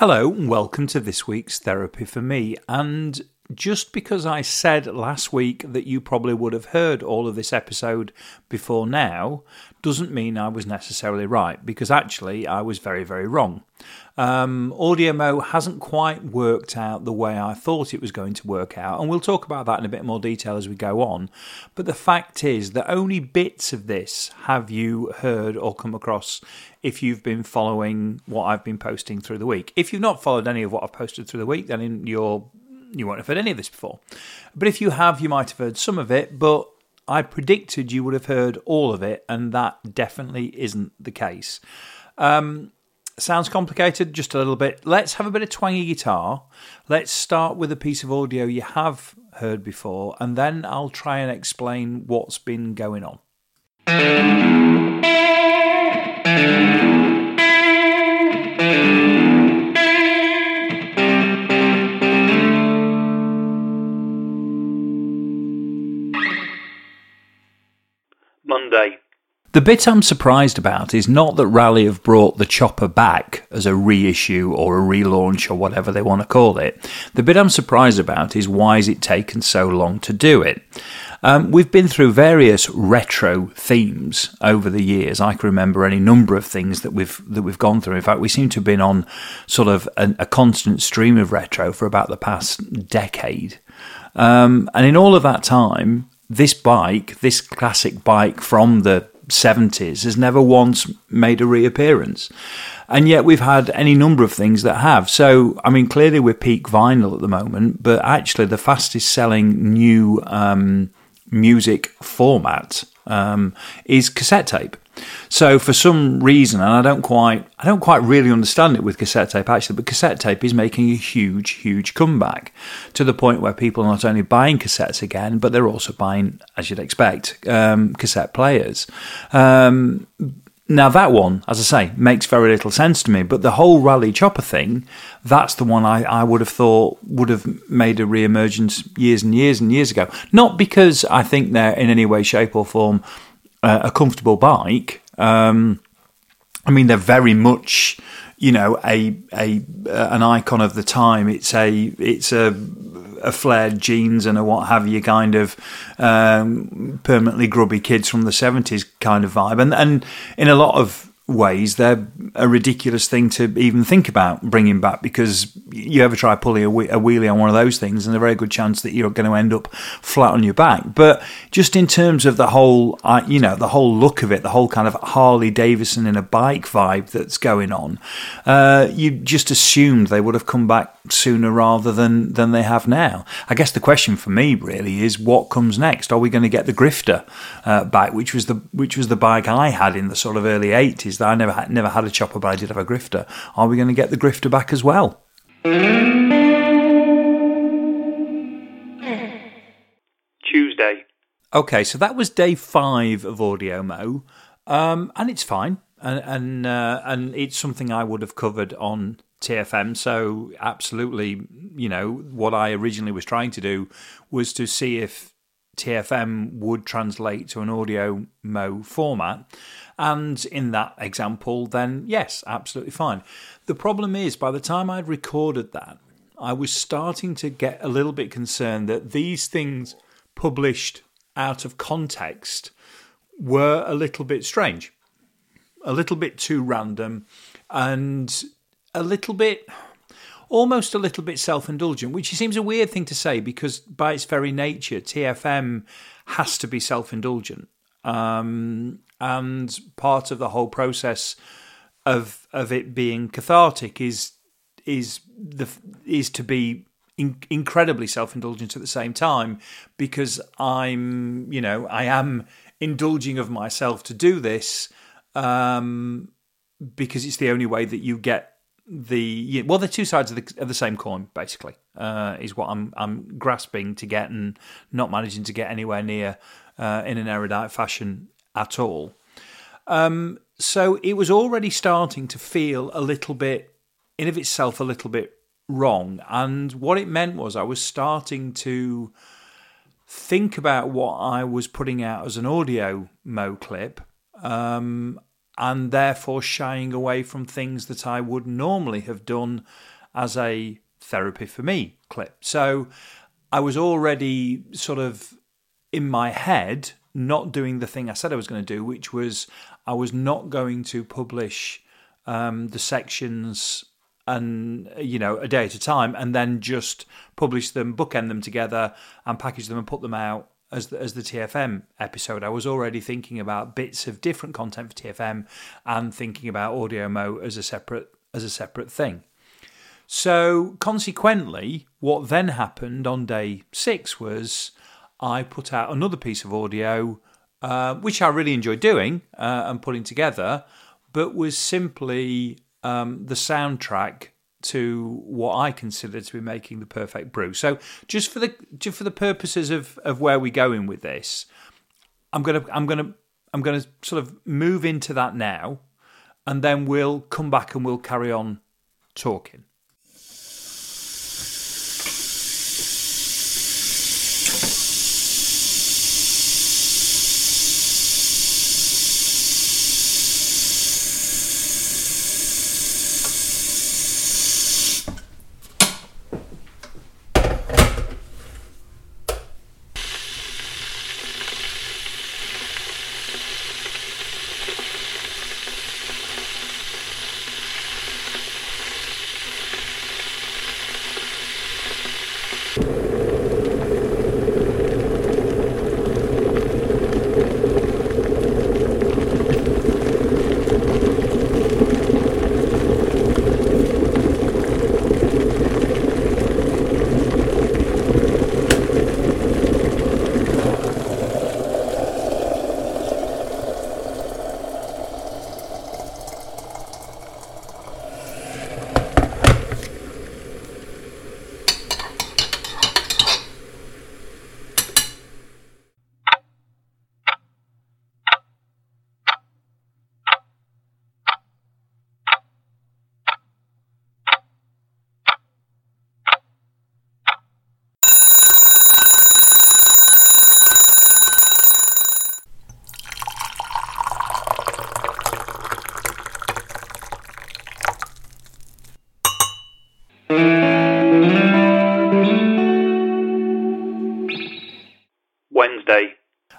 Hello, and welcome to this week's Therapy for Me. And just because I said last week that you probably would have heard all of this episode before now doesn't mean I was necessarily right, because actually I was very, very wrong. Um, AudioMo hasn't quite worked out the way I thought it was going to work out, and we'll talk about that in a bit more detail as we go on. But the fact is that only bits of this have you heard or come across if you've been following what I've been posting through the week. If you've not followed any of what I've posted through the week, then you're you won't have heard any of this before. But if you have, you might have heard some of it, but I predicted you would have heard all of it, and that definitely isn't the case. Um, sounds complicated, just a little bit. Let's have a bit of twangy guitar. Let's start with a piece of audio you have heard before, and then I'll try and explain what's been going on. The bit I'm surprised about is not that Raleigh have brought the chopper back as a reissue or a relaunch or whatever they want to call it. The bit I'm surprised about is why has it taken so long to do it? Um, we've been through various retro themes over the years. I can remember any number of things that we've that we've gone through. In fact, we seem to have been on sort of a, a constant stream of retro for about the past decade. Um, and in all of that time, this bike, this classic bike from the 70s, has never once made a reappearance. And yet we've had any number of things that have. So, I mean, clearly we're peak vinyl at the moment, but actually the fastest selling new um, music format um, is cassette tape. So for some reason, and I don't quite, I don't quite really understand it with cassette tape actually, but cassette tape is making a huge, huge comeback to the point where people are not only buying cassettes again, but they're also buying, as you'd expect, um, cassette players. Um, now that one, as I say, makes very little sense to me. But the whole Raleigh Chopper thing, that's the one I, I would have thought would have made a re-emergence years and years and years ago. Not because I think they're in any way, shape, or form uh, a comfortable bike. Um, I mean, they're very much, you know, a a uh, an icon of the time. It's a it's a a flared jeans and a what have you kind of um, permanently grubby kids from the seventies kind of vibe, and and in a lot of ways they're a ridiculous thing to even think about bringing back because you ever try pulling a, wheelie on one of those things and a very good chance that you're going to end up flat on your back. But just in terms of the whole you know the whole look of it the whole kind of Harley Davidson in a bike vibe that's going on uh, you just assumed they would have come back sooner rather than than they have now. I guess the question for me really is what comes next? Are we going to get the Grifter uh, back which was the which was the bike I had in the sort of early 80s that I never had, never had a chopper, but I did have a grifter. Are we going to get the grifter back as well? Tuesday. Okay, so that was day five of Audio Mo, um, and it's fine, and and uh, and it's something I would have covered on TFM. So absolutely, you know, what I originally was trying to do was to see if TFM would translate to an audio mo format. And in that example, then yes, absolutely fine. The problem is, by the time I'd recorded that, I was starting to get a little bit concerned that these things published out of context were a little bit strange, a little bit too random, and a little bit almost a little bit self indulgent, which seems a weird thing to say because by its very nature, TFM has to be self indulgent. Um, and part of the whole process of of it being cathartic is is the is to be in, incredibly self indulgent at the same time because I'm you know I am indulging of myself to do this um, because it's the only way that you get the well, the two sides of the, of the same coin, basically, uh, is what I'm I'm grasping to get and not managing to get anywhere near uh, in an erudite fashion at all. Um, so it was already starting to feel a little bit, in of itself, a little bit wrong. And what it meant was I was starting to think about what I was putting out as an audio mo clip. Um, and therefore shying away from things that I would normally have done as a therapy for me clip. So I was already sort of in my head not doing the thing I said I was going to do, which was I was not going to publish um, the sections and you know a day at a time, and then just publish them, bookend them together, and package them and put them out as the, as the TFM episode. I was already thinking about bits of different content for TFM and thinking about Audio Mo as a separate as a separate thing. So consequently, what then happened on day six was I put out another piece of audio, uh, which I really enjoyed doing uh, and putting together, but was simply um, the soundtrack to what I consider to be making the perfect brew. So just for the just for the purposes of of where we're going with this, I'm gonna I'm gonna I'm gonna sort of move into that now, and then we'll come back and we'll carry on talking.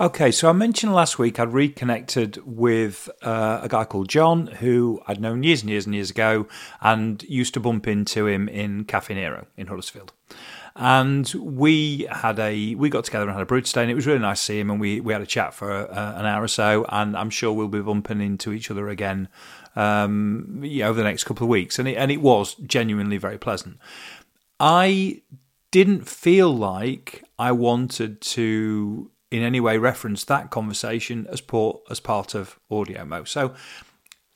Okay, so I mentioned last week I'd reconnected with uh, a guy called John who I'd known years and years and years ago and used to bump into him in Caffè Nero in Huddersfield. And we had a we got together and had a brew today, and it was really nice to see him. And we, we had a chat for uh, an hour or so, and I'm sure we'll be bumping into each other again um, yeah, over the next couple of weeks. And it, and it was genuinely very pleasant. I didn't feel like I wanted to in any way reference that conversation as part as part of audio mo. So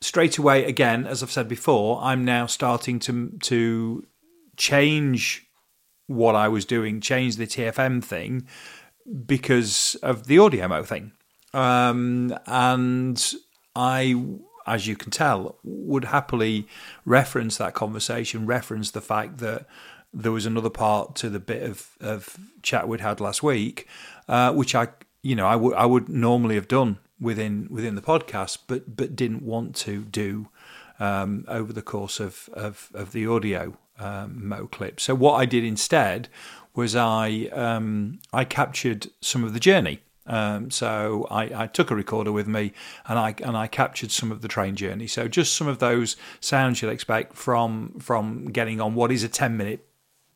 straight away, again, as I've said before, I'm now starting to to change what I was doing, change the TFM thing because of the audio mo thing, um, and I. As you can tell, would happily reference that conversation, reference the fact that there was another part to the bit of, of chat we'd had last week, uh, which I, you know, I would I would normally have done within within the podcast, but but didn't want to do um, over the course of of, of the audio um, mo clip. So what I did instead was I um, I captured some of the journey. Um, so I, I, took a recorder with me and I and I captured some of the train journey. So just some of those sounds you'd expect from from getting on what is a ten minute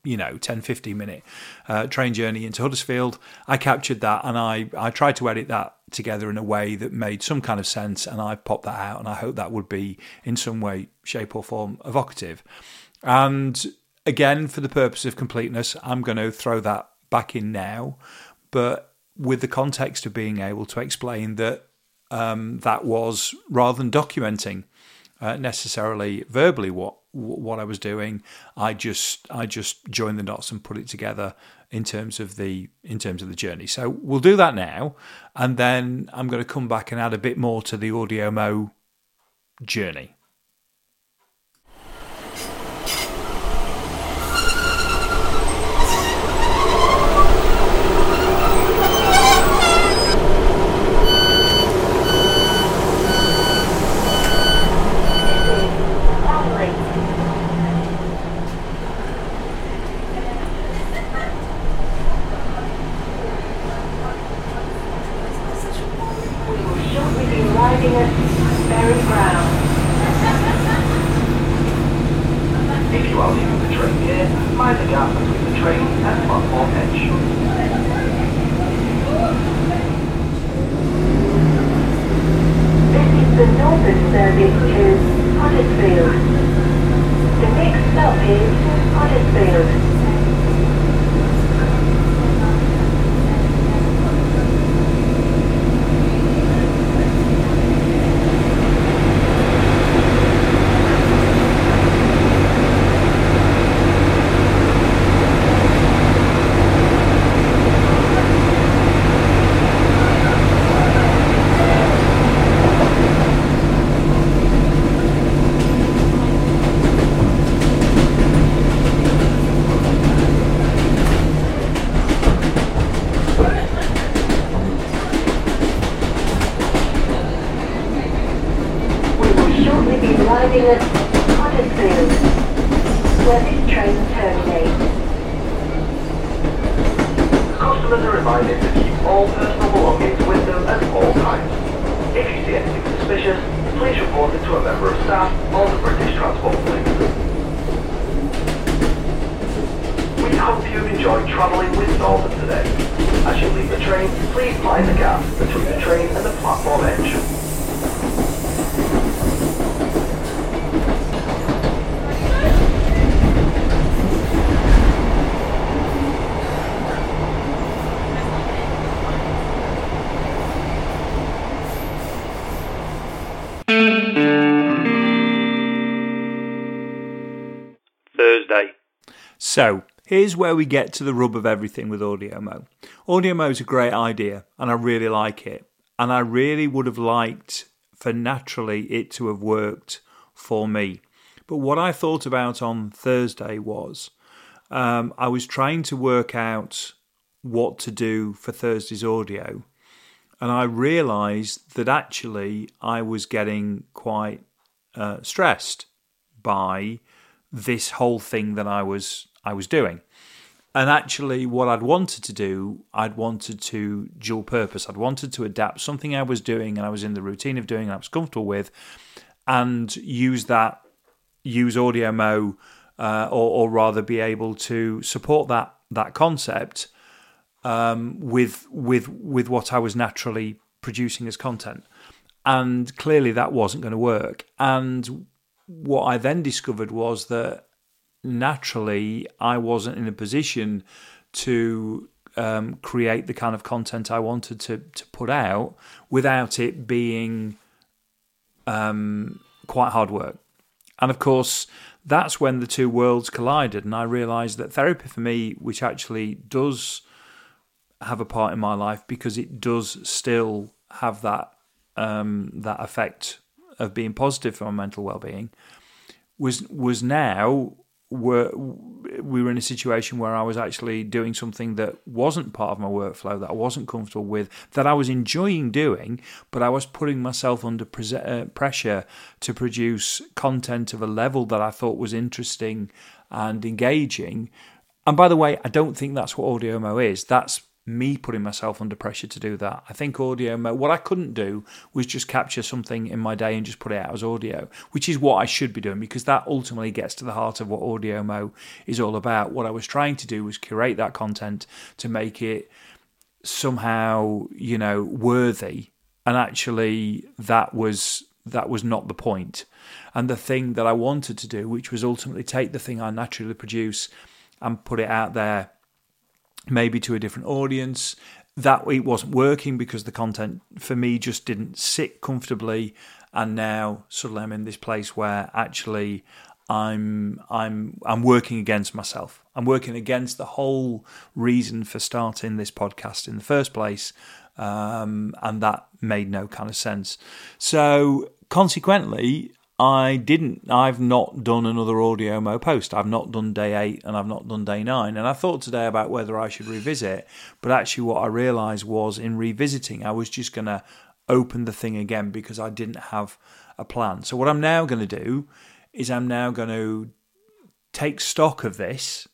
you know 10 15 minute uh, train journey into huddersfield. I captured that and i i tried to edit that together in a way that made some kind of sense and i popped that out and i hope that would be in some way shape or form evocative. And again for the purpose of completeness i'm going to throw that back in now but with the context of being able to explain that um, that was rather than documenting uh, necessarily verbally what what I was doing. I just I just joined the dots and put it together in terms of the in terms of the journey. So we'll do that now, and then I'm going to come back and add a bit more to the audio mo journey. If you are leaving the train here, mind the gap between the train and platform edge. This is the Northern service to Huddersfield. The next stop is Huddersfield. We will shortly be arriving at Huddersfield, where this train terminates. Customers are reminded to keep all personal belongings with them at all times. If you see anything suspicious, please report it to a member of staff or the British Transport Police. We hope you've enjoyed travelling with Northern today. As you leave the train, please mind the gap between the train and the platform edge. So, here's where we get to the rub of everything with AudioMo. AudioMo is a great idea, and I really like it. And I really would have liked for naturally it to have worked for me. But what I thought about on Thursday was um, I was trying to work out what to do for Thursday's audio. And I realised that actually I was getting quite uh, stressed by this whole thing that I was I was doing. And actually, what I'd wanted to do, I'd wanted to dual purpose. I'd wanted to adapt something I was doing and I was in the routine of doing and I was comfortable with, and use that, use Audio Mo, uh, or, or rather be able to support that that concept um, with with with what I was naturally producing as content. And clearly, that wasn't going to work. And what I then discovered was that naturally I wasn't in a position to um, create the kind of content I wanted to to put out without it being um, quite hard work. And of course, that's when the two worlds collided, and I realised that therapy for me, which actually does have a part in my life because it does still have that um, that effect of being positive for my mental well-being was was now were we were in a situation where I was actually doing something that wasn't part of my workflow that I wasn't comfortable with that I was enjoying doing but I was putting myself under pre- uh, pressure to produce content of a level that I thought was interesting and engaging. And by the way I don't think that's what AudioMo is. That's me putting myself under pressure to do that. I think audio, what I couldn't do was just capture something in my day and just put it out as audio, which is what I should be doing because that ultimately gets to the heart of what Audio Mo is all about. What I was trying to do was curate that content to make it somehow, you know, worthy. And actually, that was that was not the point. And the thing that I wanted to do, which was ultimately take the thing I naturally produce and put it out there maybe to a different audience. That it wasn't working because the content for me just didn't sit comfortably, and now suddenly I'm in this place where actually I'm I'm I'm working against myself. I'm working against the whole reason for starting this podcast in the first place, um, and that made no kind of sense. So consequently, I didn't. I've not done another audio mo post. I've not done day eight and I've not done day nine. And I thought today about whether I should revisit. But actually, what I realised was in revisiting, I was just going to open the thing again because I didn't have a plan. So what I'm now going to do is I'm now going to take stock of this,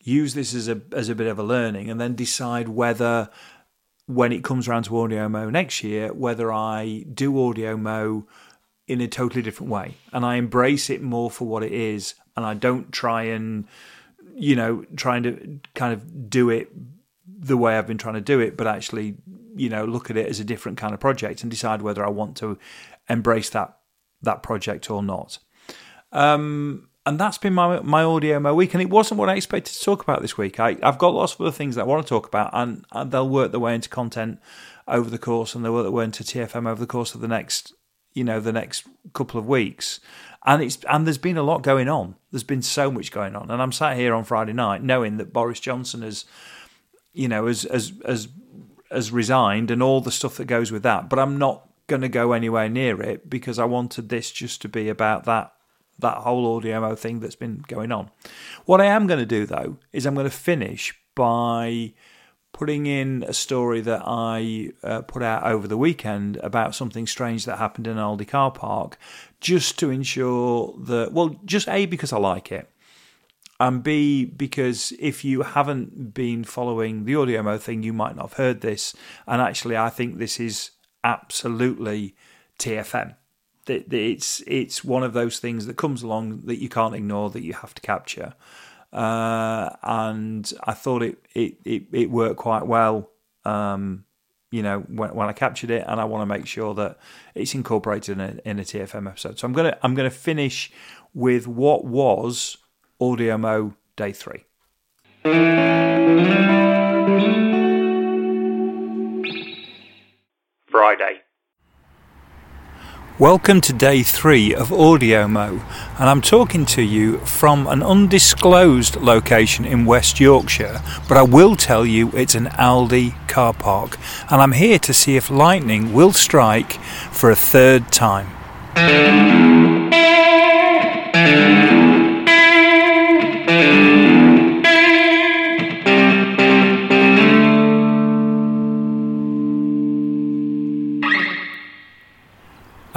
use this as a as a bit of a learning, and then decide whether when it comes around to audio mo next year, whether I do audio mo in a totally different way, and I embrace it more for what it is, and I don't try and you know trying to kind of do it the way I've been trying to do it, but actually you know look at it as a different kind of project and decide whether I want to embrace that that project or not. Um, and that's been my my audio my week, and it wasn't what I expected to talk about this week. I, have got lots of other things that I want to talk about, and, and they'll work their way into content over the course, and they'll work their way into TFM over the course of the next you know the next couple of weeks. And it's and there's been a lot going on. There's been so much going on. And i'm sat here on friday night knowing that boris johnson has you know has has has, has resigned and all the stuff that goes with that. But i'm not going to go anywhere near it because i wanted this just to be about that that whole audio thing that's been going on. What i am going to do though is i'm going to finish by putting in a story that I uh, put out over the weekend about something strange that happened in an Aldi car park, just to ensure that, well, just A, because I like it, and B, because if you haven't been following the audio mo thing, you might not have heard this. And actually, I think this is absolutely TFM. It's it's one of those things that comes along that you can't ignore, that you have to capture uh, and I thought it, it, it, it worked quite well. Um, you know, when, when I captured it, and I want to make sure that it's incorporated in a, in a TFM episode. So I'm gonna I'm gonna finish with what was Audio Mo Day Three. Welcome to day three of AudioMo, and I'm talking to you from an undisclosed location in West Yorkshire, but I will tell you it's an Aldi car park, and I'm here to see if lightning will strike for a third time.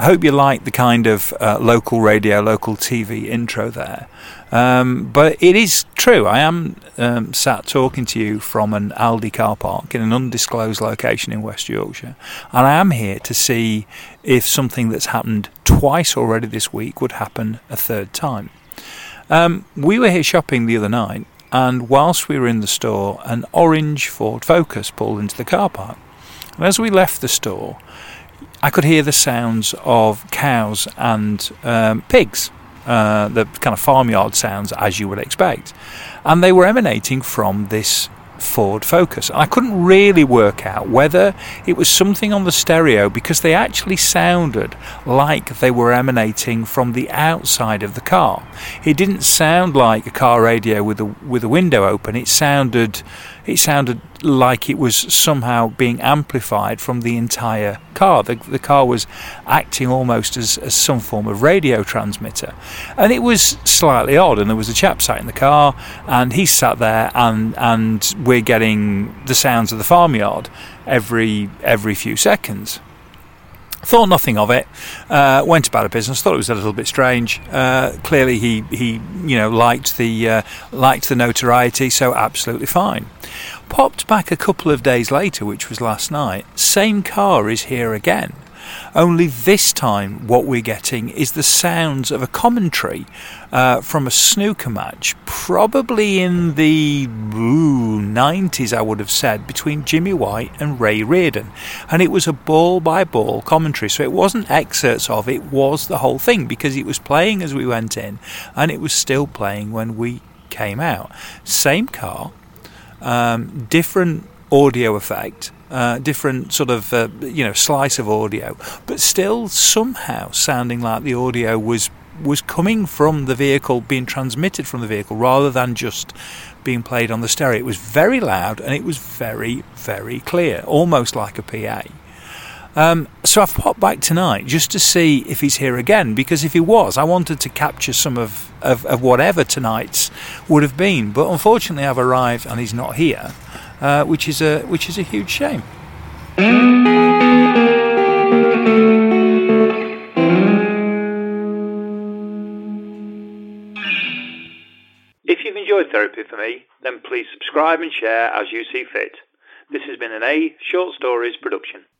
Hope you like the kind of uh, local radio, local TV intro there. Um, but it is true. I am um, sat talking to you from an Aldi car park in an undisclosed location in West Yorkshire. And I am here to see if something that's happened twice already this week would happen a third time. Um, we were here shopping the other night, and whilst we were in the store, an orange Ford Focus pulled into the car park. And as we left the store, I could hear the sounds of cows and um, pigs, uh, the kind of farmyard sounds as you would expect. And they were emanating from this Ford Focus. I couldn't really work out whether it was something on the stereo because they actually sounded like they were emanating from the outside of the car. It didn't sound like a car radio with a with a window open. It sounded it sounded like it was somehow being amplified from the entire car. The, the car was acting almost as, as some form of radio transmitter. And it was slightly odd. And there was a chap sat in the car, and he sat there, and, and we're getting the sounds of the farmyard every, every few seconds. Thought nothing of it. Uh, went about a business. Thought it was a little bit strange. Uh, clearly, he he you know liked the uh, liked the notoriety, so absolutely fine. Popped back a couple of days later, which was last night. Same car is here again. Only this time, what we're getting is the sounds of a commentary uh, from a snooker match, probably in the ooh, 90s, I would have said, between Jimmy White and Ray Reardon. And it was a ball by ball commentary, so it wasn't excerpts of it, was the whole thing because it was playing as we went in and it was still playing when we came out. Same car, um, different audio effect uh, different sort of uh, you know slice of audio, but still somehow sounding like the audio was was coming from the vehicle, being transmitted from the vehicle, rather than just being played on the stereo. It was very loud and it was very very clear, almost like a PA. Um, so I've popped back tonight just to see if he's here again, because if he was, I wanted to capture some of, of, of whatever tonight's would have been. But unfortunately, I've arrived and he's not here uh, which is a which is a huge shame. If you've enjoyed Therapy for Me, then please subscribe and share as you see fit. This has been an A Short Stories production.